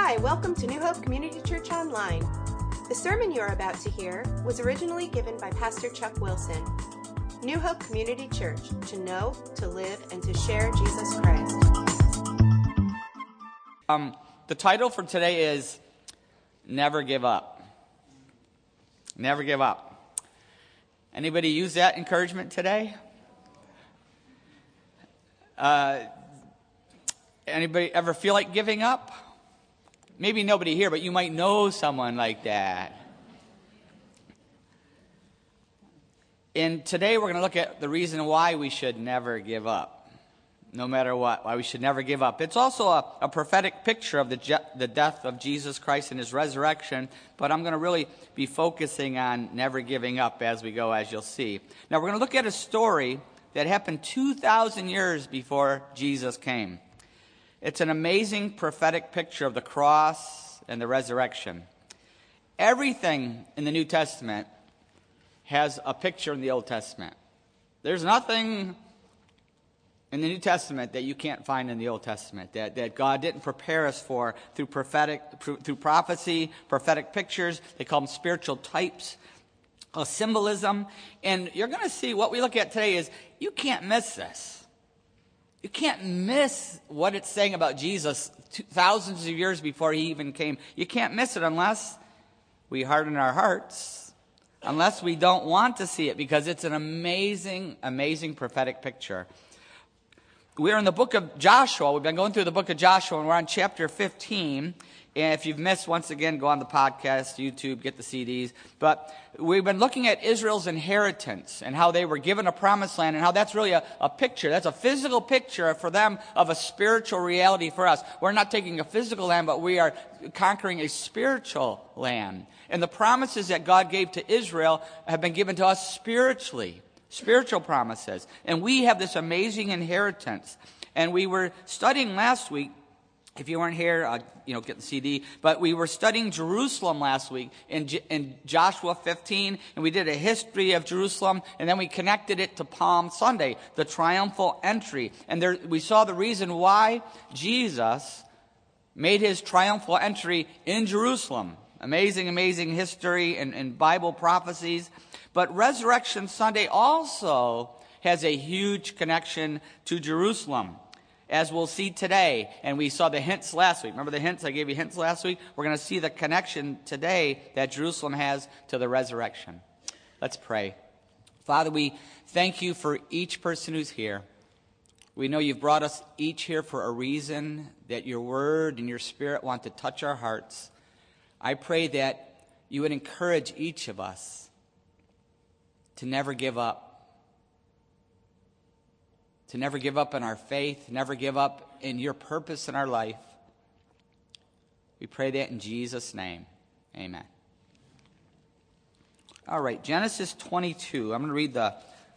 Hi, welcome to New Hope Community Church Online. The sermon you are about to hear was originally given by Pastor Chuck Wilson. New Hope Community Church, to know, to live, and to share Jesus Christ. Um, the title for today is Never Give Up. Never give up. Anybody use that encouragement today? Uh, anybody ever feel like giving up? Maybe nobody here, but you might know someone like that. And today we're going to look at the reason why we should never give up no matter what, why we should never give up. It's also a, a prophetic picture of the, je- the death of Jesus Christ and his resurrection, but I'm going to really be focusing on never giving up as we go, as you'll see. Now, we're going to look at a story that happened 2,000 years before Jesus came. It's an amazing prophetic picture of the cross and the resurrection. Everything in the New Testament has a picture in the Old Testament. There's nothing in the New Testament that you can't find in the Old Testament, that, that God didn't prepare us for through prophetic, through prophecy, prophetic pictures. They call them spiritual types, a symbolism. And you're going to see what we look at today is you can't miss this. You can't miss what it's saying about Jesus thousands of years before he even came. You can't miss it unless we harden our hearts, unless we don't want to see it, because it's an amazing, amazing prophetic picture we're in the book of Joshua. We've been going through the book of Joshua, and we're on chapter 15. And if you've missed, once again, go on the podcast, YouTube, get the CDs. But we've been looking at Israel's inheritance and how they were given a promised land and how that's really a, a picture. That's a physical picture for them of a spiritual reality for us. We're not taking a physical land, but we are conquering a spiritual land. And the promises that God gave to Israel have been given to us spiritually spiritual promises. And we have this amazing inheritance. And we were studying last week. If you weren't here, uh, you know, get the CD. But we were studying Jerusalem last week in, J- in Joshua 15, and we did a history of Jerusalem, and then we connected it to Palm Sunday, the triumphal entry. And there, we saw the reason why Jesus made his triumphal entry in Jerusalem. Amazing, amazing history and, and Bible prophecies. But Resurrection Sunday also has a huge connection to Jerusalem, as we'll see today. And we saw the hints last week. Remember the hints? I gave you hints last week? We're going to see the connection today that Jerusalem has to the resurrection. Let's pray. Father, we thank you for each person who's here. We know you've brought us each here for a reason, that your word and your spirit want to touch our hearts. I pray that you would encourage each of us to never give up. To never give up in our faith, never give up in your purpose in our life. We pray that in Jesus' name. Amen. All right, Genesis 22. I'm going to read the,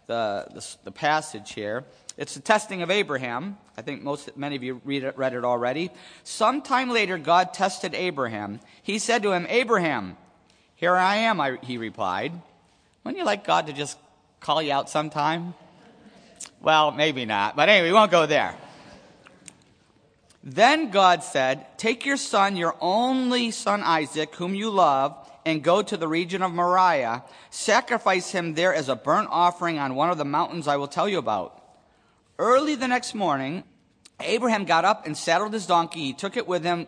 the, the, the, passage here. It's the testing of Abraham. I think most, many of you read it, read it already. Sometime later, God tested Abraham. He said to him, Abraham, here I am, I, he replied. Wouldn't you like God to just call you out sometime? Well, maybe not, but anyway, we won't go there. Then God said, Take your son, your only son Isaac, whom you love, and go to the region of Moriah. Sacrifice him there as a burnt offering on one of the mountains I will tell you about. Early the next morning, Abraham got up and saddled his donkey. He took it with him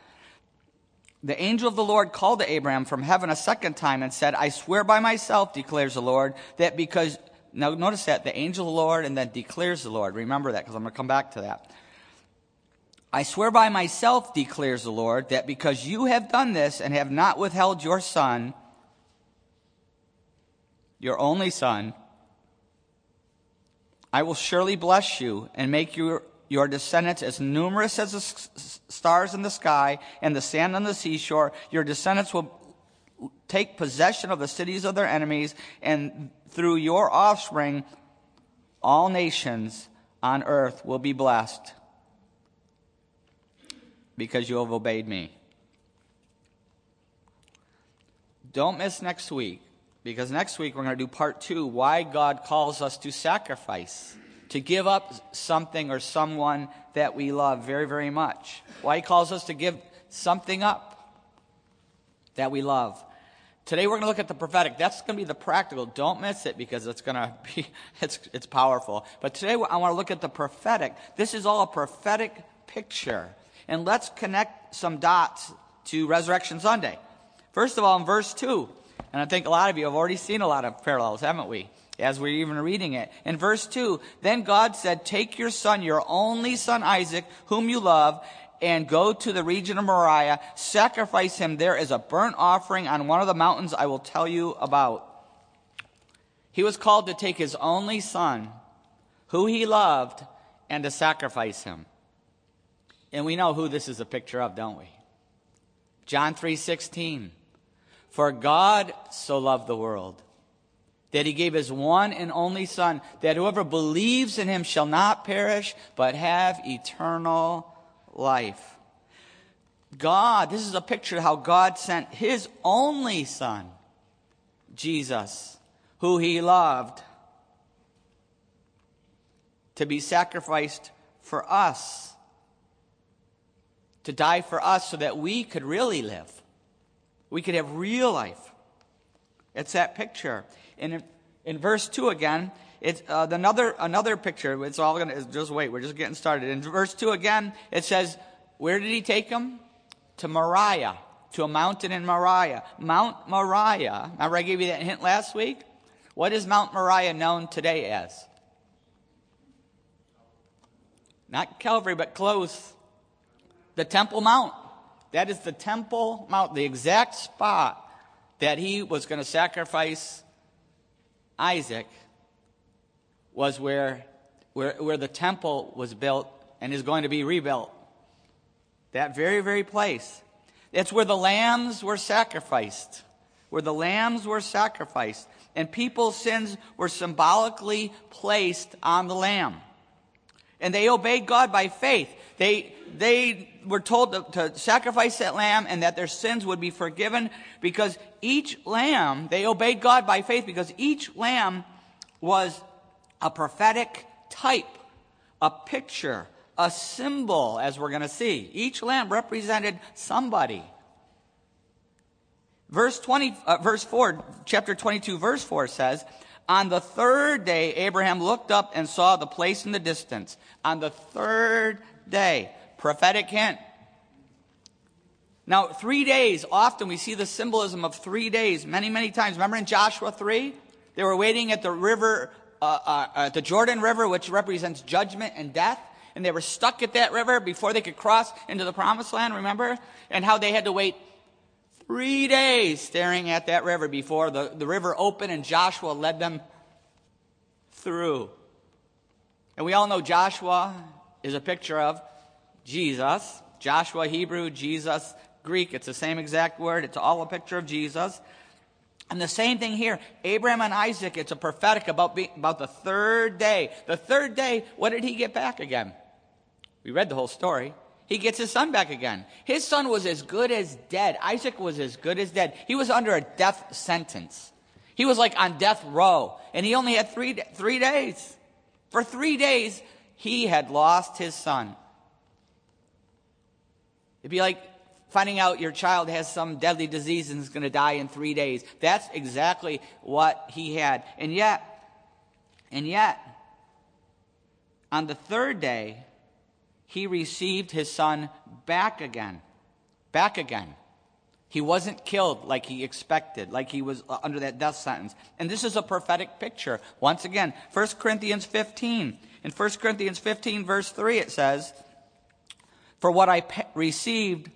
the angel of the Lord called to Abraham from heaven a second time and said, I swear by myself, declares the Lord, that because, now notice that, the angel of the Lord and then declares the Lord. Remember that because I'm going to come back to that. I swear by myself, declares the Lord, that because you have done this and have not withheld your son, your only son, I will surely bless you and make you your descendants as numerous as the stars in the sky and the sand on the seashore. Your descendants will take possession of the cities of their enemies, and through your offspring, all nations on earth will be blessed because you have obeyed me. Don't miss next week because next week we're going to do part two why God calls us to sacrifice to give up something or someone that we love very, very much. Why he calls us to give something up that we love. Today we're going to look at the prophetic. That's going to be the practical. Don't miss it because it's going to be, it's, it's powerful. But today I want to look at the prophetic. This is all a prophetic picture. And let's connect some dots to Resurrection Sunday. First of all, in verse 2, and I think a lot of you have already seen a lot of parallels, haven't we? As we're even reading it. In verse 2, then God said, Take your son, your only son Isaac, whom you love, and go to the region of Moriah, sacrifice him there as a burnt offering on one of the mountains I will tell you about. He was called to take his only son, who he loved, and to sacrifice him. And we know who this is a picture of, don't we? John 3:16. For God so loved the world that he gave his one and only Son, that whoever believes in him shall not perish, but have eternal life. God, this is a picture of how God sent his only Son, Jesus, who he loved, to be sacrificed for us, to die for us so that we could really live. We could have real life. It's that picture. In, in verse 2 again, it's uh, another, another picture. It's all going to, just wait, we're just getting started. In verse 2 again, it says, Where did he take him? To Moriah, to a mountain in Moriah. Mount Moriah, remember I gave you that hint last week? What is Mount Moriah known today as? Not Calvary, but close. The Temple Mount. That is the Temple Mount, the exact spot that he was going to sacrifice Isaac was where, where, where the temple was built and is going to be rebuilt. That very, very place. It's where the lambs were sacrificed. Where the lambs were sacrificed. And people's sins were symbolically placed on the lamb. And they obeyed God by faith. They, they were told to, to, sacrifice that lamb and that their sins would be forgiven because each lamb, they obeyed God by faith because each lamb was a prophetic type, a picture, a symbol, as we're going to see. Each lamb represented somebody. Verse 20, uh, verse 4, chapter 22, verse 4 says, On the third day, Abraham looked up and saw the place in the distance. On the third day. Prophetic hint. Now, three days, often we see the symbolism of three days many, many times. Remember in Joshua 3? They were waiting at the river, uh, uh, at the Jordan River, which represents judgment and death. And they were stuck at that river before they could cross into the promised land, remember? And how they had to wait three days staring at that river before the, the river opened and Joshua led them through. And we all know Joshua is a picture of Jesus. Joshua, Hebrew, Jesus, Greek. It's the same exact word. It's all a picture of Jesus. And the same thing here. Abraham and Isaac, it's a prophetic about, being, about the third day. The third day, what did he get back again? We read the whole story. He gets his son back again. His son was as good as dead. Isaac was as good as dead. He was under a death sentence. He was like on death row. And he only had three, three days. For three days, he had lost his son. It'd be like finding out your child has some deadly disease and is going to die in three days. That's exactly what he had. And yet, and yet, on the third day, he received his son back again. Back again. He wasn't killed like he expected, like he was uh, under that death sentence. And this is a prophetic picture. Once again, 1 Corinthians 15. In 1 Corinthians 15, verse 3, it says, For what I received,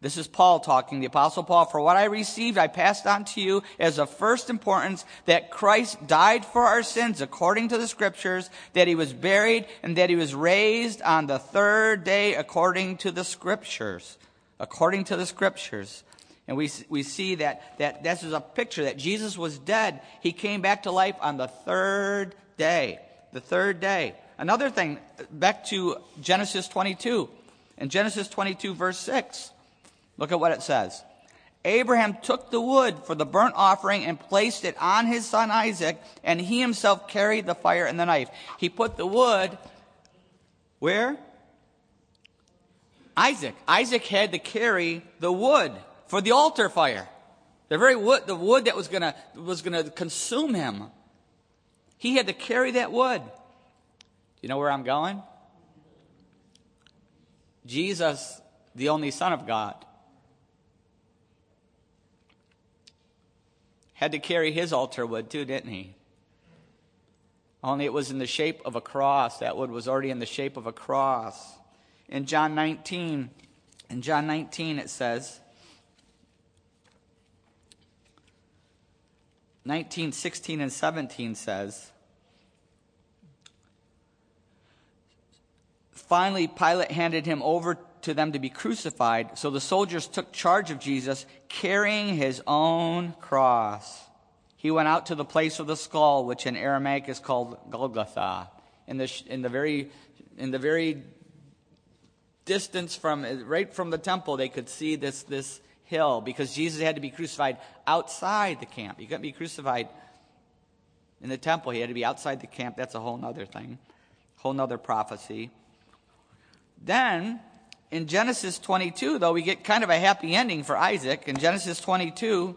this is Paul talking, the Apostle Paul, for what I received, I passed on to you as of first importance that Christ died for our sins according to the Scriptures, that he was buried, and that he was raised on the third day according to the Scriptures. According to the Scriptures. And we, we see that, that this is a picture that Jesus was dead. He came back to life on the third day. The third day. Another thing, back to Genesis 22. In Genesis 22, verse 6, look at what it says. Abraham took the wood for the burnt offering and placed it on his son Isaac, and he himself carried the fire and the knife. He put the wood where? Isaac. Isaac had to carry the wood for the altar fire. The very wood, the wood that was gonna, was gonna consume him. He had to carry that wood. Do you know where I'm going? Jesus, the only Son of God, had to carry his altar wood too, didn't he? Only it was in the shape of a cross. That wood was already in the shape of a cross. In John 19, in John 19 it says, 19, 16, and 17 says, Finally, Pilate handed him over to them to be crucified. So the soldiers took charge of Jesus, carrying his own cross. He went out to the place of the skull, which in Aramaic is called Golgotha. In the, in the very, in the very distance from, right from the temple, they could see this, this hill because Jesus had to be crucified outside the camp. He couldn't be crucified in the temple. He had to be outside the camp. That's a whole other thing, whole other prophecy. Then, in Genesis 22, though, we get kind of a happy ending for Isaac. In Genesis 22,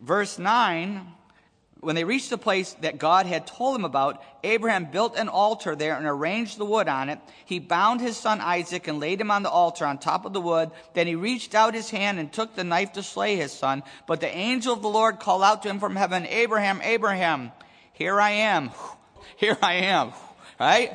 verse 9, when they reached the place that God had told him about, Abraham built an altar there and arranged the wood on it. He bound his son Isaac and laid him on the altar on top of the wood. Then he reached out his hand and took the knife to slay his son. But the angel of the Lord called out to him from heaven, Abraham, Abraham, here I am. Here I am. Right?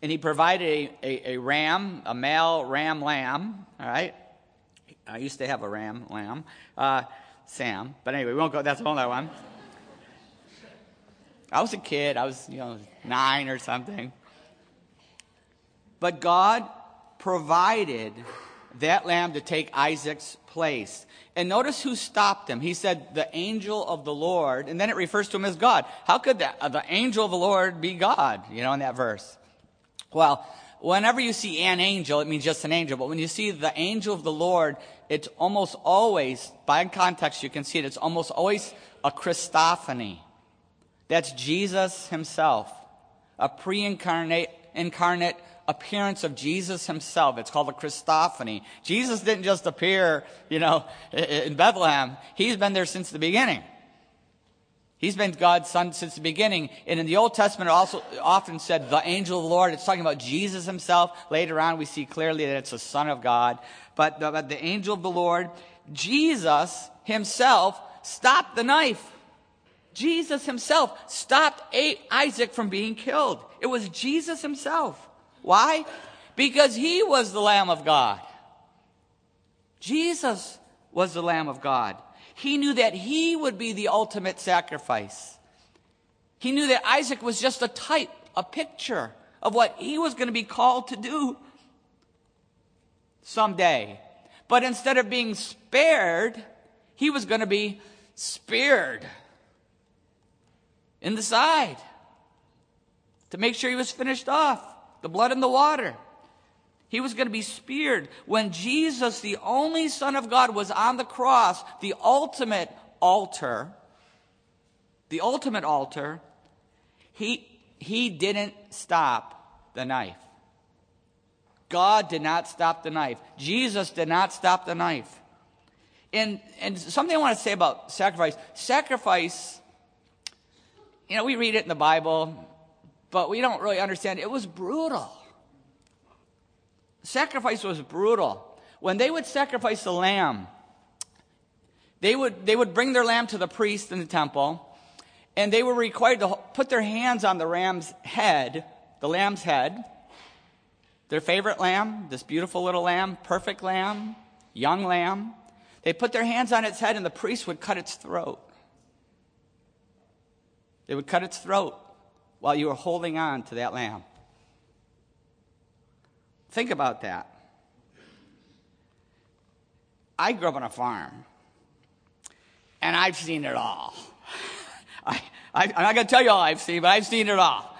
And he provided a, a, a ram, a male ram lamb, all right? I used to have a ram lamb. Uh, Sam. But anyway, we won't go. That's a whole other one. I was a kid. I was, you know, nine or something. But God provided that lamb to take Isaac's place. And notice who stopped him. He said, the angel of the Lord, and then it refers to him as God. How could the, the angel of the Lord be God, you know, in that verse? Well, whenever you see an angel, it means just an angel. But when you see the angel of the Lord, it's almost always, by context, you can see it, it's almost always a Christophany. That's Jesus himself, a pre incarnate incarnate appearance of Jesus himself. It's called a Christophany. Jesus didn't just appear, you know, in Bethlehem. He's been there since the beginning. He's been God's son since the beginning. And in the Old Testament, also often said the angel of the Lord. It's talking about Jesus himself. Later on, we see clearly that it's the son of God. But, but the angel of the Lord, Jesus himself stopped the knife. Jesus himself stopped Isaac from being killed. It was Jesus himself. Why? Because he was the Lamb of God. Jesus was the Lamb of God. He knew that he would be the ultimate sacrifice. He knew that Isaac was just a type, a picture of what he was going to be called to do someday. But instead of being spared, he was going to be speared in the side to make sure he was finished off. The blood and the water. He was going to be speared. When Jesus, the only Son of God, was on the cross, the ultimate altar, the ultimate altar, he, he didn't stop the knife. God did not stop the knife. Jesus did not stop the knife. And, and something I want to say about sacrifice sacrifice, you know, we read it in the Bible, but we don't really understand. It was brutal. Sacrifice was brutal. When they would sacrifice the lamb, they would, they would bring their lamb to the priest in the temple, and they were required to put their hands on the ram's head, the lamb's head, their favorite lamb, this beautiful little lamb, perfect lamb, young lamb. They put their hands on its head, and the priest would cut its throat. They would cut its throat while you were holding on to that lamb. Think about that. I grew up on a farm, and I've seen it all. I, am not going to tell you all I've seen, but I've seen it all.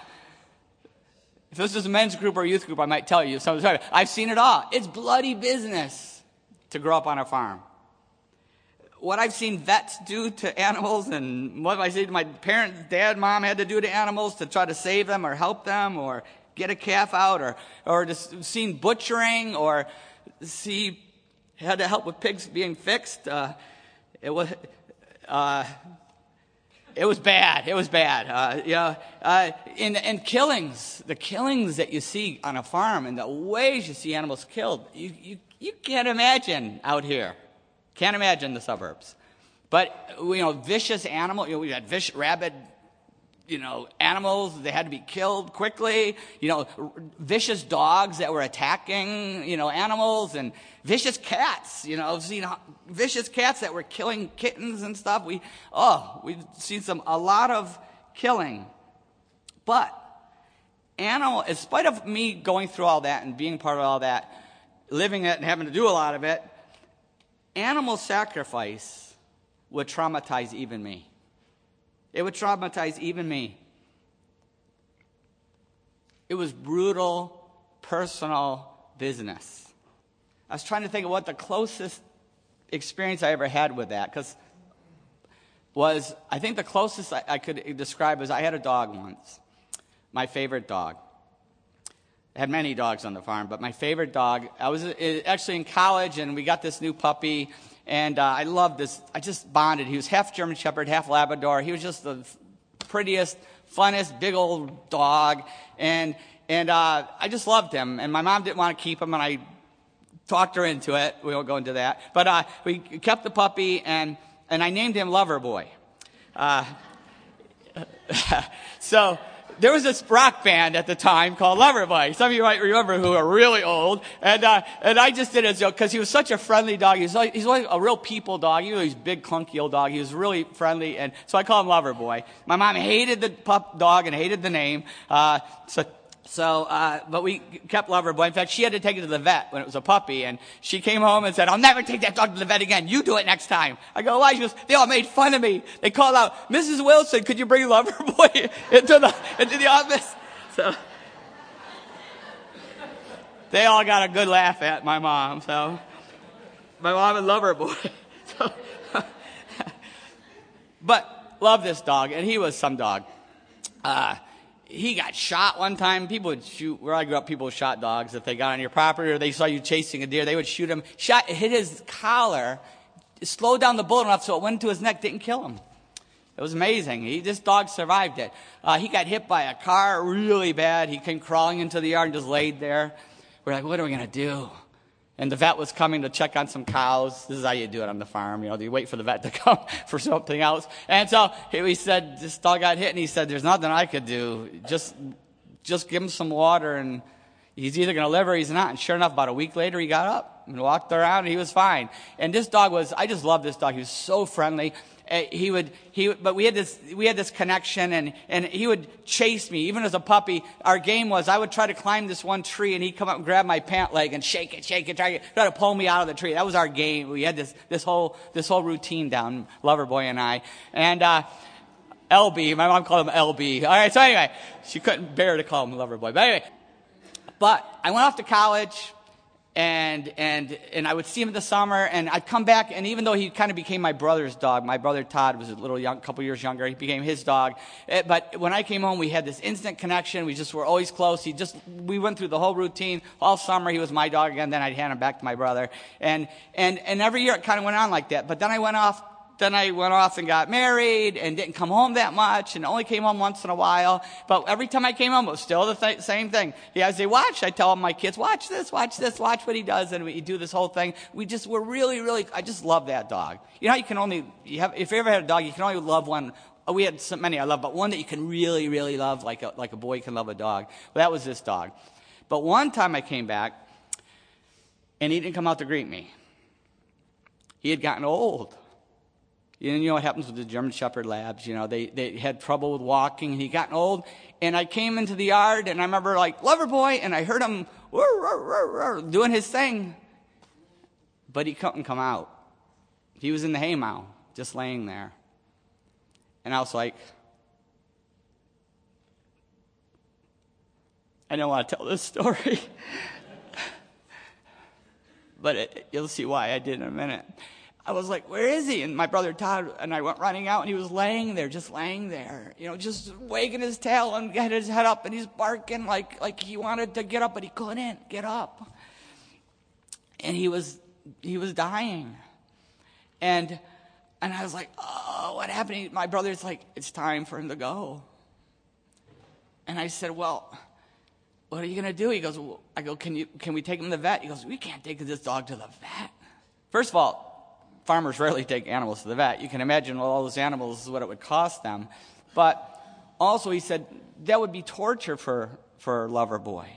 If this is a men's group or a youth group, I might tell you some I've seen it all. It's bloody business to grow up on a farm. What I've seen vets do to animals and what I see my parents, dad, mom had to do to animals to try to save them or help them or get a calf out or, or just seen butchering or see, had to help with pigs being fixed. Uh, it was, uh, it was bad. It was bad. Uh, know, uh, in, in killings, the killings that you see on a farm and the ways you see animals killed, you, you, you can't imagine out here. Can't imagine the suburbs. But, you know, vicious animal, you know, we had vicious, rabid you know, animals, they had to be killed quickly, you know, vicious dogs that were attacking, you know, animals and vicious cats, you know, I've seen vicious cats that were killing kittens and stuff. We, oh, we've seen some, a lot of killing. But animal, in spite of me going through all that and being part of all that, living it and having to do a lot of it, animal sacrifice would traumatize even me. It would traumatize even me. It was brutal, personal business. I was trying to think of what the closest experience I ever had with that, because was I think the closest I, I, could describe was I had a dog once, my favorite dog. I had many dogs on the farm, but my favorite dog. I was uh, actually in college, and we got this new puppy, and uh, I loved this. I just bonded. He was half German Shepherd, half Labrador. He was just the prettiest, funnest, big old dog. And, and uh, I just loved him. And my mom didn't want to keep him, and I talked her into it. We won't go into that. But uh, we kept the puppy, and, and I named him Lover Boy. Uh, so there was this rock band at the time called Loverboy. Some of you might remember who are really old. And, uh, and I just did it as because he was such a friendly dog. He's like, he's like a real people dog. You know, he's big, clunky old dog. He was really friendly. And so I call him Loverboy. My mom hated the pup dog and hated the name. Uh, so so, uh, but we kept Loverboy. In fact, she had to take it to the vet when it was a puppy, and she came home and said, I'll never take that dog to the vet again. You do it next time. I go, why? She goes, they all made fun of me. They called out, Mrs. Wilson, could you bring Loverboy into the, into the office? So, they all got a good laugh at my mom, so, my mom and Loverboy. So, but, love this dog, and he was some dog. Uh, he got shot one time. People would shoot, where I grew up, people shot dogs if they got on your property or they saw you chasing a deer. They would shoot him. Shot, hit his collar, slowed down the bullet enough so it went into his neck, didn't kill him. It was amazing. He, this dog survived it. Uh, he got hit by a car really bad. He came crawling into the yard and just laid there. We're like, what are we to do? And the vet was coming to check on some cows. This is how you do it on the farm. You know, you wait for the vet to come for something else. And so he said, this dog got hit and he said, there's nothing I could do. Just, just give him some water and he's either going to live or he's not. And sure enough, about a week later, he got up and walked around and he was fine. And this dog was, I just love this dog. He was so friendly. Uh, he would, he, but we had this, we had this connection and, and he would chase me. Even as a puppy, our game was I would try to climb this one tree and he'd come up and grab my pant leg and shake it, shake it, try to, try to pull me out of the tree. That was our game. We had this, this whole, this whole routine down, Loverboy and I. And, uh, LB, my mom called him LB. All right, so anyway, she couldn't bear to call him lover Loverboy. But anyway, but I went off to college and and and I would see him in the summer, and I'd come back, and even though he kind of became my brother's dog, my brother Todd was a little young, couple years younger, he became his dog. Eh, but when I came home, we had this instant connection. We just were always close. He just we went through the whole routine all summer. He was my dog again. Then I'd hand him back to my brother, and and and every year it kind of went on like that. But then I went off then I went off and got married and didn't come home that much and only came home once in a while. But every time I came home, it was still the th- same thing. Yeah, as they watch, I tell my kids, watch this, watch this, watch what he does. And we do this whole thing. We just, we're really, really, I just love that dog. You know, you can only, you have, if you ever had a dog, you can only love one. Oh, we had so many I love, but one that you can really, really love, like a, like a boy can love a dog. Well, that was this dog. But one time I came back and he didn't come out to greet me. He had gotten old. You know what happens with the German Shepherd labs? You know, they, they had trouble with walking he got old. And I came into the yard and I remember like, lover boy, and I heard him doing his thing. But he couldn't come out. He was in the haymow, just laying there. And I was like, I don't want to tell this story. but it, you'll see why I did in a minute. I was like, where is he? And my brother Todd and I went running out and he was laying there, just laying there, you know, just wagging his tail and had his head up and he's barking like, like he wanted to get up, but he couldn't get up. And he was, he was dying. And, and I was like, oh, what happened? My brother's like, it's time for him to go. And I said, well, what are you going to do? He goes, well, I go, can you, can we take him to the vet? He goes, we can't take this dog to the vet. First of all, farmers rarely take animals to the vet. You can imagine all those animals, is what it would cost them. But also, he said that would be torture for, for Lover Boy.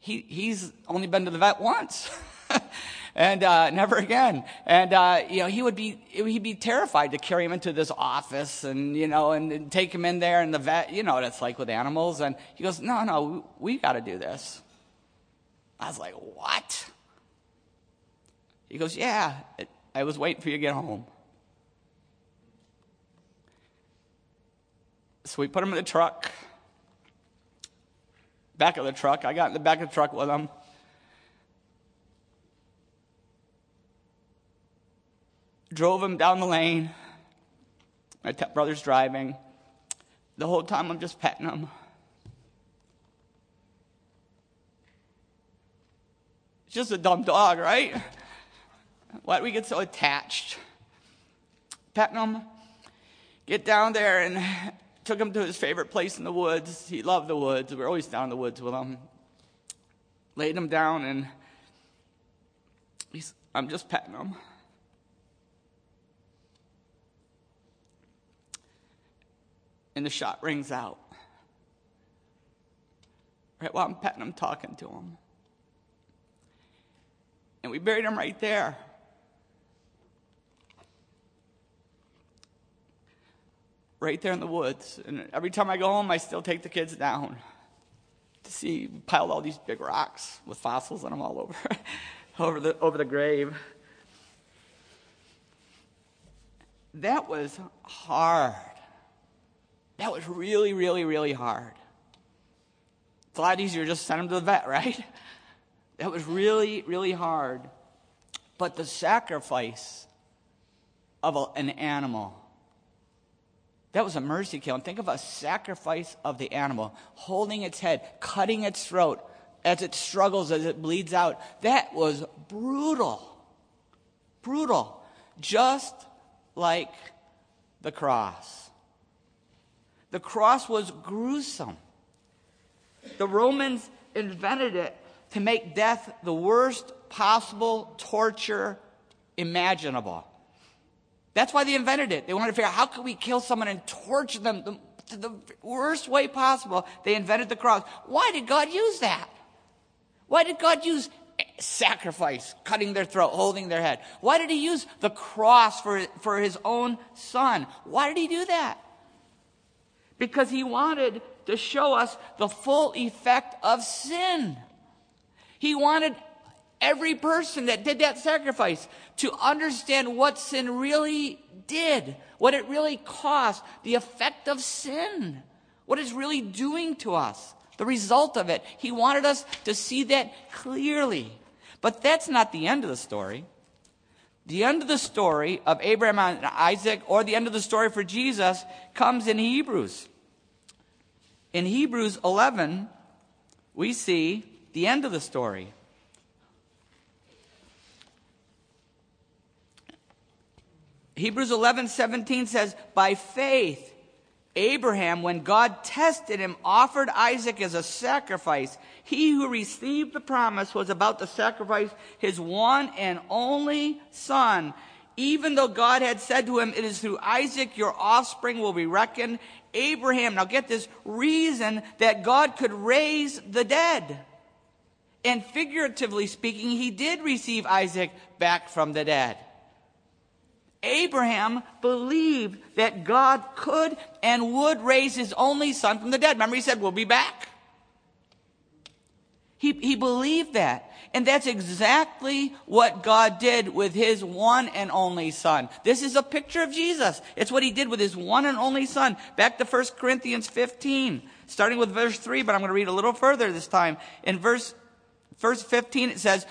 He, he's only been to the vet once. and uh, never again. And uh, you know, he would be he'd be terrified to carry him into this office and you know and, and take him in there and the vet. You know what it's like with animals. And he goes, "No, no, we, we got to do this." I was like, "What?" He goes, "Yeah, it, I was waiting for you to get home. So we put him in the truck. Back of the truck. I got in the back of the truck with him. Drove him down the lane. My t- brother's driving. The whole time I'm just petting him. Just a dumb dog, right? Why do we get so attached? Petting him, get down there and took him to his favorite place in the woods. He loved the woods. We were always down in the woods with him. Laid him down and he's, I'm just petting him. And the shot rings out. Right while I'm petting him, talking to him. And we buried him right there. Right there in the woods. And every time I go home, I still take the kids down to see piled all these big rocks with fossils in them all over, over the over the grave. That was hard. That was really, really, really hard. It's a lot easier just send them to the vet, right? That was really, really hard. But the sacrifice of a, an animal that was a mercy kill. And think of a sacrifice of the animal, holding its head, cutting its throat as it struggles, as it bleeds out. That was brutal. Brutal. Just like the cross. The cross was gruesome. The Romans invented it to make death the worst possible torture imaginable. That's why they invented it. They wanted to figure out how could we kill someone and torture them to the worst way possible. They invented the cross. Why did God use that? Why did God use sacrifice, cutting their throat, holding their head? Why did he use the cross for, for his own son? Why did he do that? Because he wanted to show us the full effect of sin. He wanted every person that did that sacrifice to understand what sin really did, what it really cost, the effect of sin, what it's really doing to us, the result of it. He wanted us to see that clearly. But that's not the end of the story. The end of the story of Abraham and Isaac, or the end of the story for Jesus, comes in Hebrews. In Hebrews 11, we see the end of the story. Hebrews 11, 17 says, By faith, Abraham, when God tested him, offered Isaac as a sacrifice. He who received the promise was about to sacrifice his one and only son. Even though God had said to him, It is through Isaac your offspring will be reckoned. Abraham, now get this, reason that God could raise the dead. And figuratively speaking, he did receive Isaac back from the dead. Abraham believed that God could and would raise his only son from the dead. Remember, he said, We'll be back. He, he believed that. And that's exactly what God did with his one and only son. This is a picture of Jesus. It's what he did with his one and only son. Back to 1 Corinthians 15, starting with verse 3, but I'm going to read a little further this time. In verse, verse 15, it says,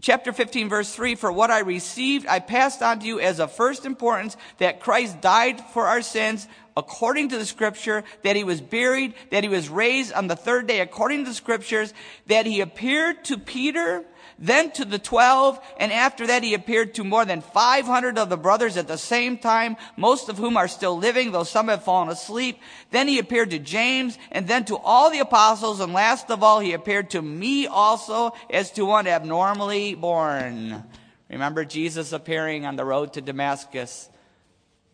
chapter 15 verse 3 for what i received i passed on to you as of first importance that christ died for our sins according to the scripture that he was buried that he was raised on the third day according to the scriptures that he appeared to peter then to the twelve, and after that he appeared to more than 500 of the brothers at the same time, most of whom are still living, though some have fallen asleep. Then he appeared to James, and then to all the apostles, and last of all he appeared to me also as to one abnormally born. Remember Jesus appearing on the road to Damascus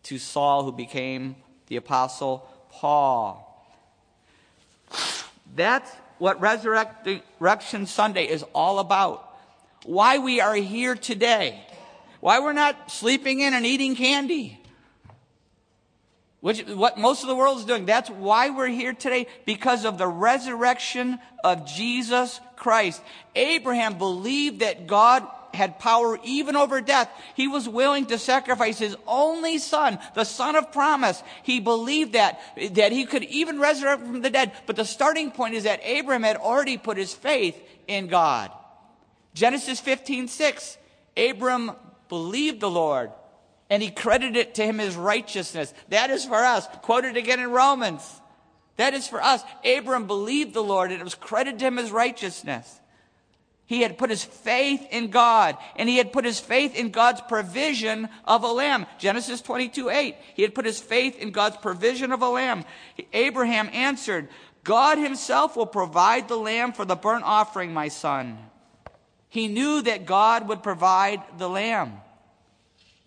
to Saul, who became the apostle Paul. That's what Resurrection Sunday is all about why we are here today, why we're not sleeping in and eating candy. Which, what most of the world is doing. That's why we're here today, because of the resurrection of Jesus Christ. Abraham believed that God had power even over death. He was willing to sacrifice his only son, the son of promise. He believed that, that he could even resurrect from the dead. But the starting point is that Abraham had already put his faith in God. Genesis 15, 6. Abram believed the Lord and he credited it to him as righteousness. That is for us. Quoted again in Romans. That is for us. Abram believed the Lord and it was credited to him as righteousness. He had put his faith in God and he had put his faith in God's provision of a lamb. Genesis 22, 8. He had put his faith in God's provision of a lamb. Abraham answered, God himself will provide the lamb for the burnt offering, my son. He knew that God would provide the lamb.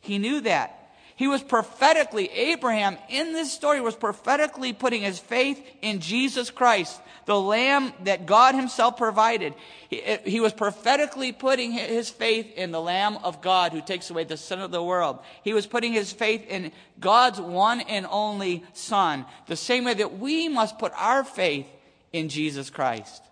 He knew that. He was prophetically, Abraham in this story was prophetically putting his faith in Jesus Christ, the lamb that God himself provided. He, eh, he, was prophetically putting his faith in the lamb of God who takes away the sin of the world. He was putting his faith in God's one and only son, the same way that we must put our faith in Jesus Christ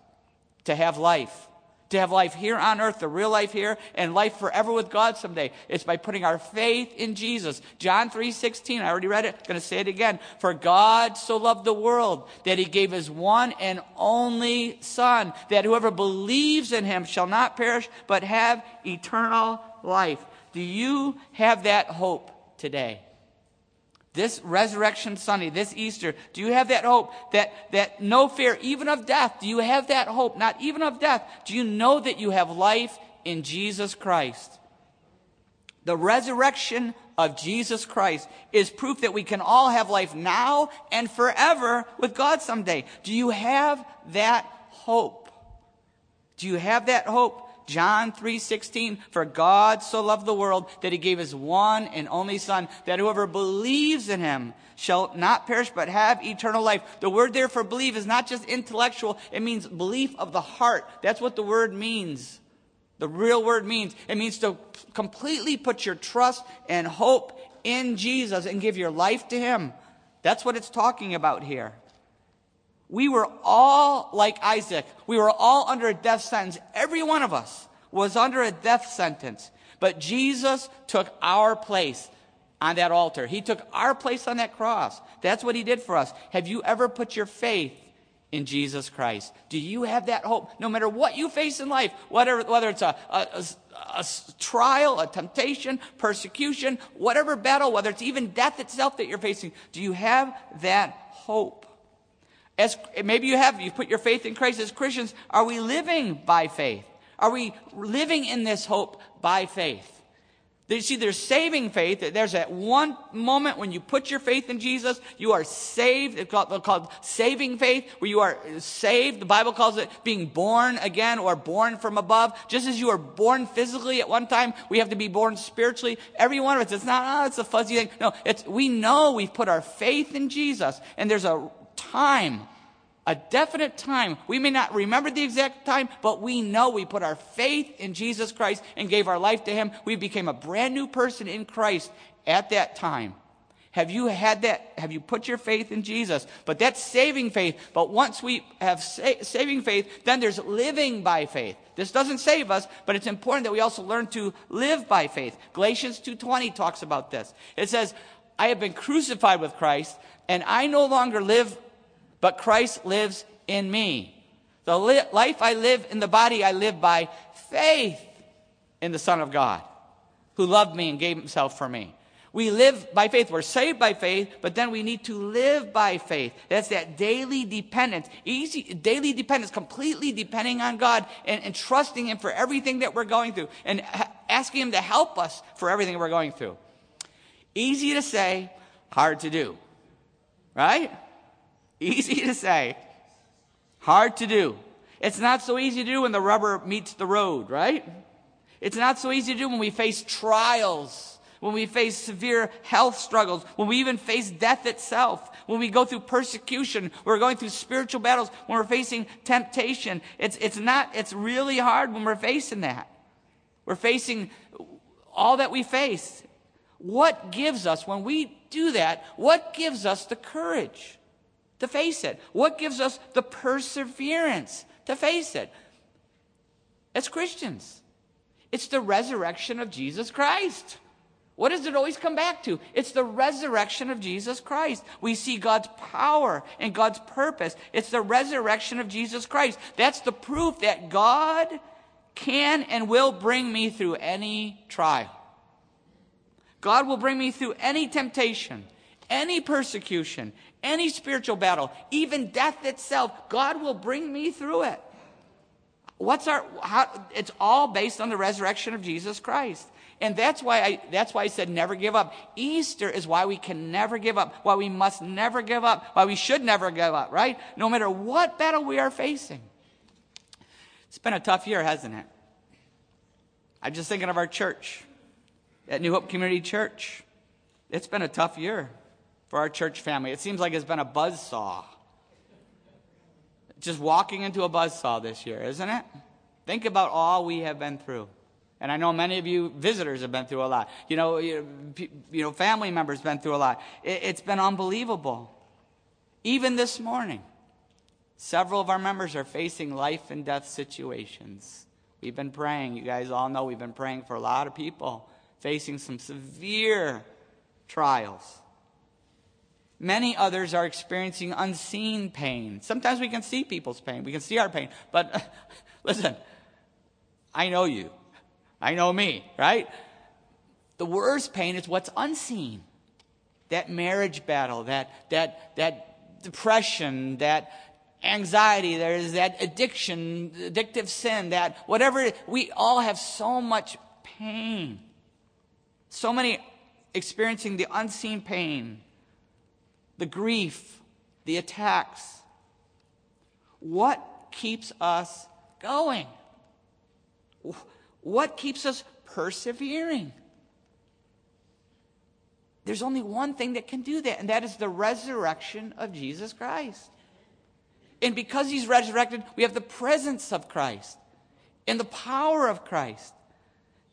to have life to have life here on earth, the real life here, and life forever with God someday. It's by putting our faith in Jesus. John 3:16, I already read it, I'm going to say it again. For God so loved the world that he gave his one and only son, that whoever believes in him shall not perish but have eternal life. Do you have that hope today? This resurrection Sunday, this Easter, do you have that hope that, that no fear, even of death? Do you have that hope, not even of death? Do you know that you have life in Jesus Christ? The resurrection of Jesus Christ is proof that we can all have life now and forever with God someday. Do you have that hope? Do you have that hope? John 3:16 For God so loved the world that he gave his one and only son that whoever believes in him shall not perish but have eternal life. The word there for believe is not just intellectual, it means belief of the heart. That's what the word means. The real word means it means to completely put your trust and hope in Jesus and give your life to him. That's what it's talking about here. We were all like Isaac. We were all under a death sentence. Every one of us was under a death sentence. But Jesus took our place on that altar. He took our place on that cross. That's what he did for us. Have you ever put your faith in Jesus Christ? Do you have that hope? No matter what you face in life, whether, whether it's a, a, a, a trial, a temptation, persecution, whatever battle, whether it's even death itself that you're facing, do you have that hope? As maybe you have, you put your faith in Christ as Christians. Are we living by faith? Are we living in this hope by faith? You see, there's saving faith. There's that one moment when you put your faith in Jesus, you are saved. It's called, called, saving faith, where you are saved. The Bible calls it being born again or born from above. Just as you are born physically at one time, we have to be born spiritually. Every one of us, it's not, oh, it's a fuzzy thing. No, it's, we know we've put our faith in Jesus, and there's a time, a definite time. We may not remember the exact time, but we know we put our faith in Jesus Christ and gave our life to Him. We became a brand new person in Christ at that time. Have you had that? Have you put your faith in Jesus? But that's saving faith. But once we have sa- saving faith, then there's living by faith. This doesn't save us, but it's important that we also learn to live by faith. Galatians 2:20 talks about this. It says, "I have been crucified with Christ, and I no longer live but Christ lives in me. The li- life I live in the body, I live by faith in the Son of God, who loved me and gave himself for me. We live by faith. We're saved by faith, but then we need to live by faith. That's that daily dependence. Easy, daily dependence, completely depending on God and, and trusting Him for everything that we're going through and ha- asking Him to help us for everything we're going through. Easy to say, hard to do. Right? Easy to say, hard to do. It's not so easy to do when the rubber meets the road, right? It's not so easy to do when we face trials, when we face severe health struggles, when we even face death itself, when we go through persecution, we're going through spiritual battles, when we're facing temptation. It's, it's not, it's really hard when we're facing that. We're facing all that we face. What gives us, when we do that, what gives us the courage? To face it? What gives us the perseverance to face it? As Christians, it's the resurrection of Jesus Christ. What does it always come back to? It's the resurrection of Jesus Christ. We see God's power and God's purpose. It's the resurrection of Jesus Christ. That's the proof that God can and will bring me through any trial. God will bring me through any temptation, any persecution, any spiritual battle, even death itself, God will bring me through it. What's our, how, it's all based on the resurrection of Jesus Christ. And that's why I, that's why I said never give up. Easter is why we can never give up, why we must never give up, why we should never give up, right? No matter what battle we are facing. It's been a tough year, hasn't it? I'm just thinking of our church, at New Hope Community Church. It's been a tough year for our church family. It seems like it's been a buzz saw. Just walking into a buzz saw this year, isn't it? Think about all we have been through. And I know many of you visitors have been through a lot. You know, you, know family members been through a lot. It, it's been unbelievable. Even this morning, several of our members are facing life and death situations. We've been praying. You guys all know we've been praying for a lot of people facing some severe trials. Many others are experiencing unseen pain. Sometimes we can see people's pain, we can see our pain. But listen, I know you. I know me, right? The worst pain is what's unseen. That marriage battle, that, that, that depression, that anxiety, there's that addiction, addictive sin, that whatever, we all have so much pain. So many experiencing the unseen pain, the grief, the attacks. What keeps us going? What keeps us persevering? There's only one thing that can do that, and that is the resurrection of Jesus Christ. And because he's resurrected, we have the presence of Christ and the power of Christ.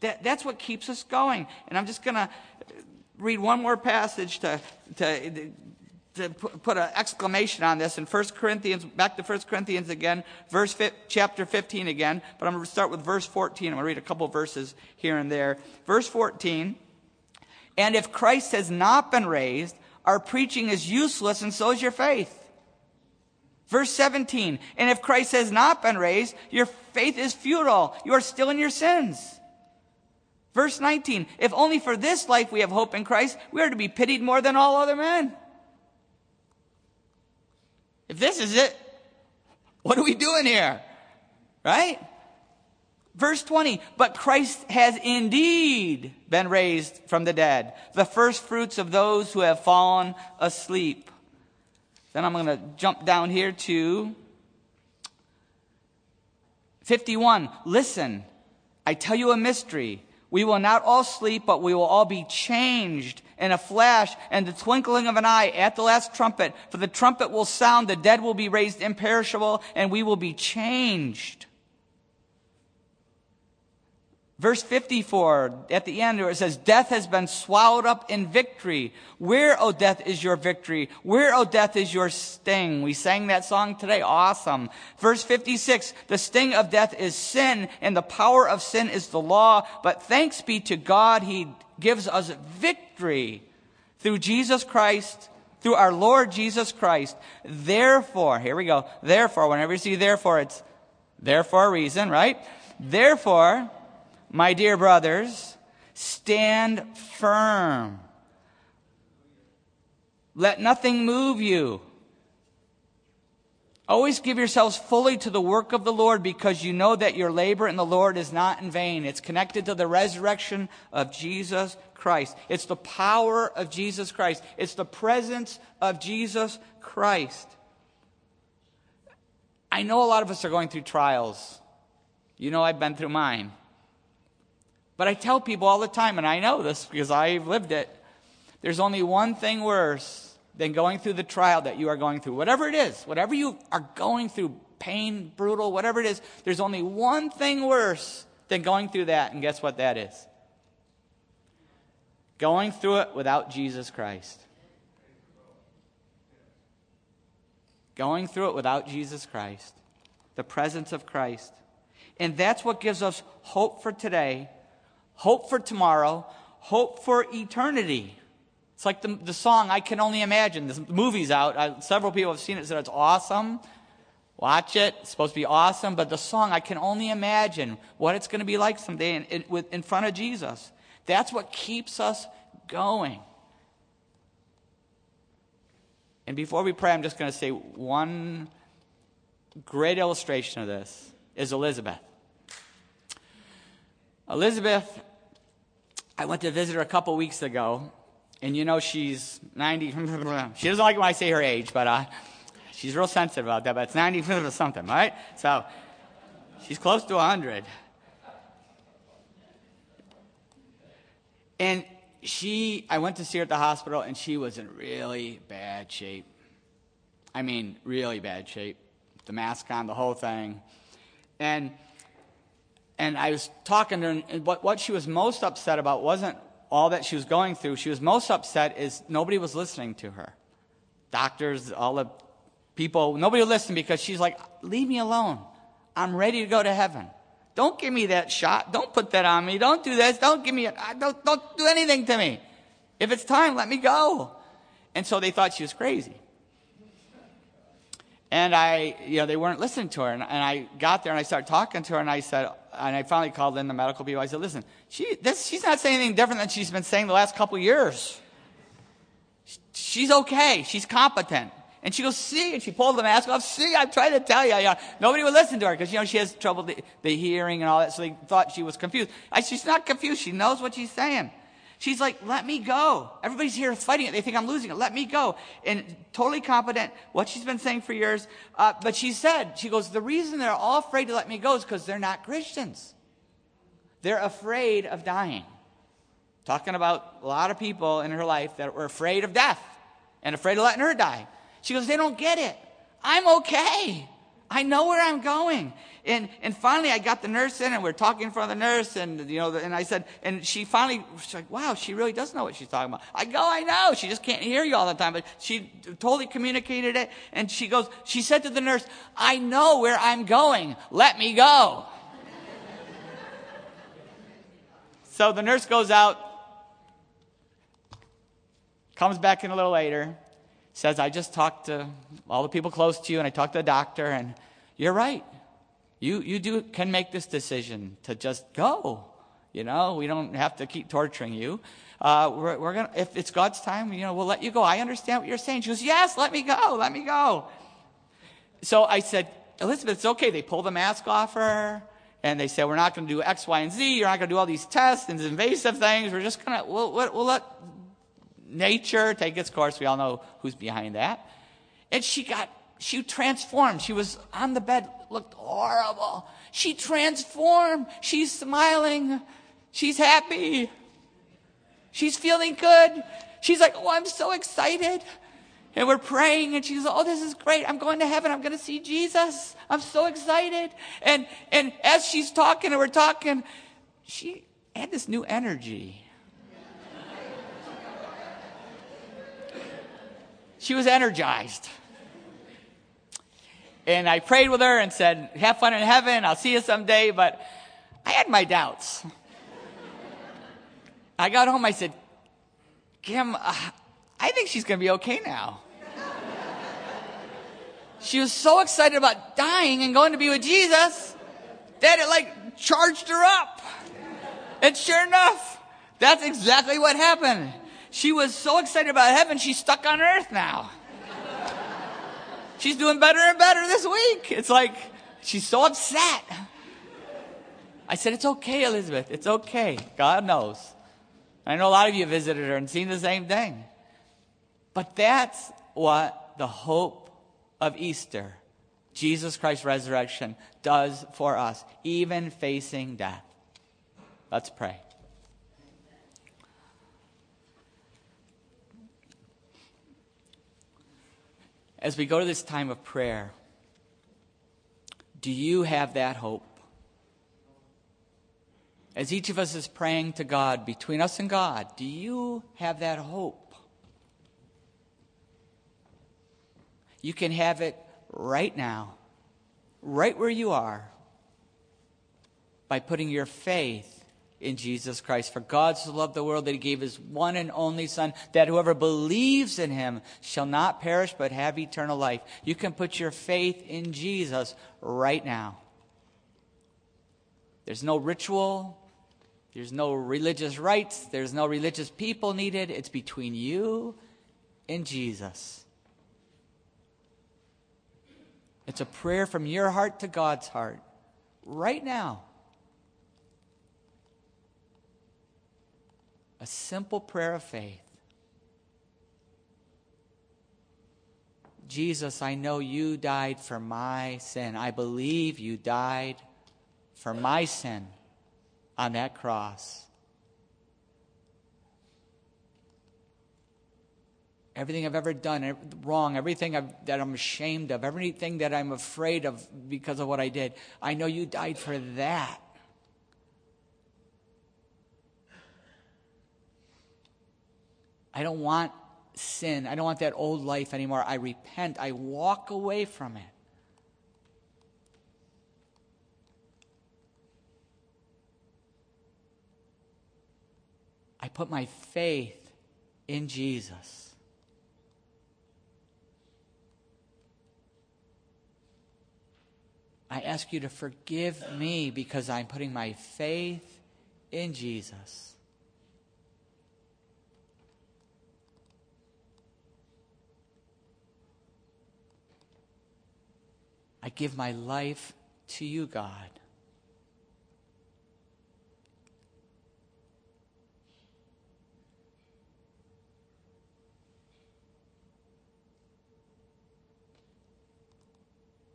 That, that's what keeps us going. And I'm just going to read one more passage to, to, to put an exclamation on this in 1 Corinthians, back to 1 Corinthians again, verse chapter 15 again, but I'm going to start with verse 14. I'm going to read a couple verses here and there. Verse 14, and if Christ has not been raised, our preaching is useless and so is your faith. Verse 17, and if Christ has not been raised, your faith is futile. You are still in your sins. Verse 19, if only for this life we have hope in Christ, we are to be pitied more than all other men. If this is it, what are we doing here? Right? Verse 20, but Christ has indeed been raised from the dead, the first fruits of those who have fallen asleep. Then I'm going to jump down here to 51. Listen, I tell you a mystery. We will not all sleep, but we will all be changed in a flash and the twinkling of an eye at the last trumpet. For the trumpet will sound, the dead will be raised imperishable, and we will be changed. Verse 54 at the end where it says, Death has been swallowed up in victory. Where, O death, is your victory? Where, O death, is your sting? We sang that song today. Awesome. Verse 56, the sting of death is sin, and the power of sin is the law. But thanks be to God, He gives us victory through Jesus Christ, through our Lord Jesus Christ. Therefore, here we go. Therefore, whenever you see therefore, it's therefore a reason, right? Therefore, my dear brothers, stand firm. Let nothing move you. Always give yourselves fully to the work of the Lord because you know that your labor in the Lord is not in vain. It's connected to the resurrection of Jesus Christ. It's the power of Jesus Christ. It's the presence of Jesus Christ. I know a lot of us are going through trials. You know, I've been through mine. But I tell people all the time, and I know this because I've lived it, there's only one thing worse than going through the trial that you are going through. Whatever it is, whatever you are going through, pain, brutal, whatever it is, there's only one thing worse than going through that. And guess what that is? Going through it without Jesus Christ. Going through it without Jesus Christ. The presence of Christ. And that's what gives us hope for today hope for tomorrow, hope for eternity. It's like the, the song, I Can Only Imagine. The movie's out. I, several people have seen it, said it's awesome. Watch it. It's supposed to be awesome. But the song, I Can Only Imagine what it's going to be like someday in, in, in front of Jesus. That's what keeps us going. And before we pray, I'm just going to say one great illustration of this is Elizabeth. Elizabeth I went to visit her a couple weeks ago, and you know she's 90. she doesn't like when I say her age, but uh, she's real sensitive about that. But it's 90 something, right? So she's close to 100. And she, I went to see her at the hospital, and she was in really bad shape. I mean, really bad shape. The mask on, the whole thing. And and I was talking to her, and what, what she was most upset about wasn't all that she was going through. She was most upset is nobody was listening to her. Doctors, all the people, nobody would listen because she's like, leave me alone. I'm ready to go to heaven. Don't give me that shot. Don't put that on me. Don't do this. Don't give me, a, don't, don't do anything to me. If it's time, let me go. And so they thought she was crazy. And I, you know, they weren't listening to her. And, and I got there and I started talking to her and I said, and I finally called in the medical people. I said, listen, she, this, she's not saying anything different than she's been saying the last couple years. She's okay. She's competent. And she goes, see, and she pulled the mask off. See, I'm trying to tell you. nobody would listen to her because, you know, she has trouble the, the, hearing and all that. So they thought she was confused. I, she's not confused. She knows what she's saying. She's like, let me go. Everybody's here fighting it. They think I'm losing it. Let me go. And totally competent, what she's been saying for years. Uh, but she said, she goes, the reason they're all afraid to let me go is because they're not Christians. They're afraid of dying. Talking about a lot of people in her life that were afraid of death and afraid of letting her die. She goes, they don't get it. I'm okay. I know where I'm going. And, and finally I got the nurse in and we are talking in front of the nurse and, you know, and I said, and she finally, she's like, wow, she really does know what she's talking about. I go, I know. She just can't hear you all the time, but she totally communicated it. And she goes, she said to the nurse, I know where I'm going. Let me go. so the nurse goes out, comes back in a little later, says, I just talked to all the people close to you and I talked to the doctor and you're right. You, you do, can make this decision to just go. You know, we don't have to keep torturing you. Uh, we're, we're gonna, if it's God's time, you know, we'll let you go. I understand what you're saying. She goes, yes, let me go, let me go. So I said, Elizabeth, it's okay. They pull the mask off her and they say, we're not going to do X, Y, and Z. You're not going to do all these tests and invasive things. We're just going to, we'll, we'll let nature take its course. We all know who's behind that. And she got, she transformed. She was on the bed, looked horrible. She transformed. She's smiling. She's happy. She's feeling good. She's like, oh, I'm so excited. And we're praying and she's, oh, this is great. I'm going to heaven. I'm going to see Jesus. I'm so excited. And, and as she's talking and we're talking, she had this new energy. She was energized. And I prayed with her and said, have fun in heaven. I'll see you someday. But I had my doubts. I got home. I said, Kim, uh, I think she's going to be okay now. she was so excited about dying and going to be with Jesus that it like charged her up. And sure enough, that's exactly what happened. She was so excited about heaven, she's stuck on earth now. She's doing better and better this week. It's like, she's so upset. I said, It's okay, Elizabeth. It's okay. God knows. I know a lot of you visited her and seen the same thing. But that's what the hope of Easter, Jesus Christ's resurrection, does for us, even facing death. Let's pray. As we go to this time of prayer, do you have that hope? As each of us is praying to God, between us and God, do you have that hope? You can have it right now, right where you are, by putting your faith in Jesus Christ. For God so loved the world that he gave his one and only Son, that whoever believes in him shall not perish but have eternal life. You can put your faith in Jesus right now. There's no ritual. There's no religious rites. There's no religious people needed. It's between you and Jesus. It's a prayer from your heart to God's heart right now. A simple prayer of faith. Jesus, I know you died for my sin. I believe you died for my sin on that cross. Everything I've ever done wrong, everything I've, that I'm ashamed of, everything that I'm afraid of because of what I did, I know you died for that. I don't want sin. I don't want that old life anymore. I repent. I walk away from it. I put my faith in Jesus. I ask you to forgive me because I'm putting my faith in Jesus. I give my life to you, God.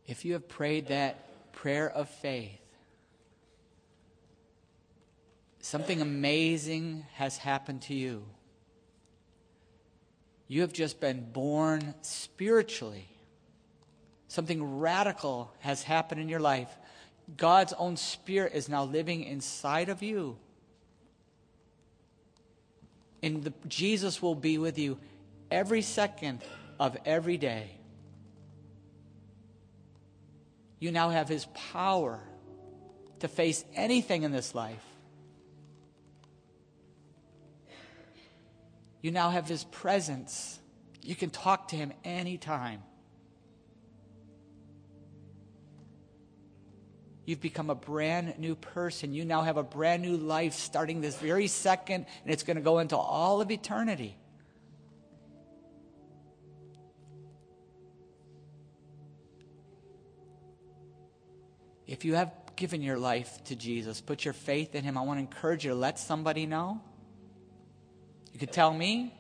If you have prayed that prayer of faith, something amazing has happened to you. You have just been born spiritually Something radical has happened in your life. God's own spirit is now living inside of you. And the, Jesus will be with you every second of every day. You now have his power to face anything in this life. You now have his presence. You can talk to him anytime. You've become a brand new person. You now have a brand new life starting this very second, and it's going to go into all of eternity. If you have given your life to Jesus, put your faith in Him, I want to encourage you to let somebody know. You could tell me.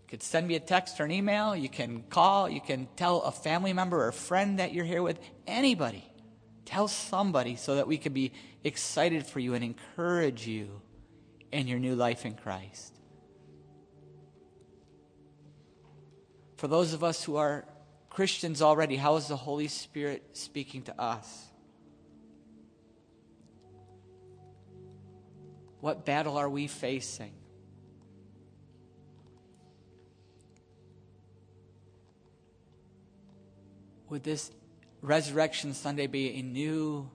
You could send me a text or an email. You can call. You can tell a family member or a friend that you're here with. Anybody. Tell somebody so that we can be excited for you and encourage you in your new life in Christ. For those of us who are Christians already, how is the Holy Spirit speaking to us? What battle are we facing? Would this Resurrection Sunday be a new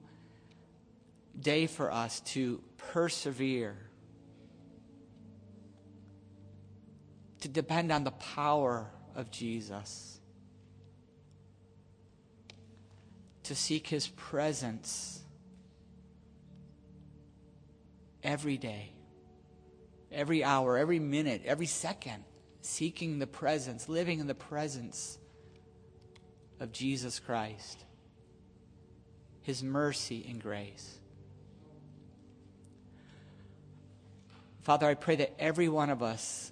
day for us to persevere, to depend on the power of Jesus? to seek his presence every day, every hour, every minute, every second, seeking the presence, living in the presence of Jesus Christ, his mercy and grace. Father, I pray that every one of us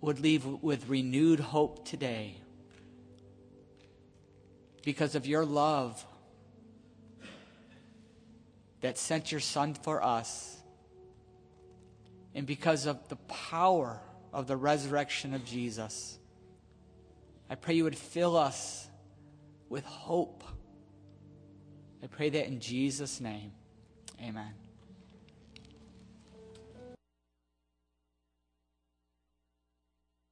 would leave with renewed hope today because of your love that sent your Son for us, and because of the power of the resurrection of Jesus. I pray you would fill us with hope. I pray that in Jesus' name. Amen.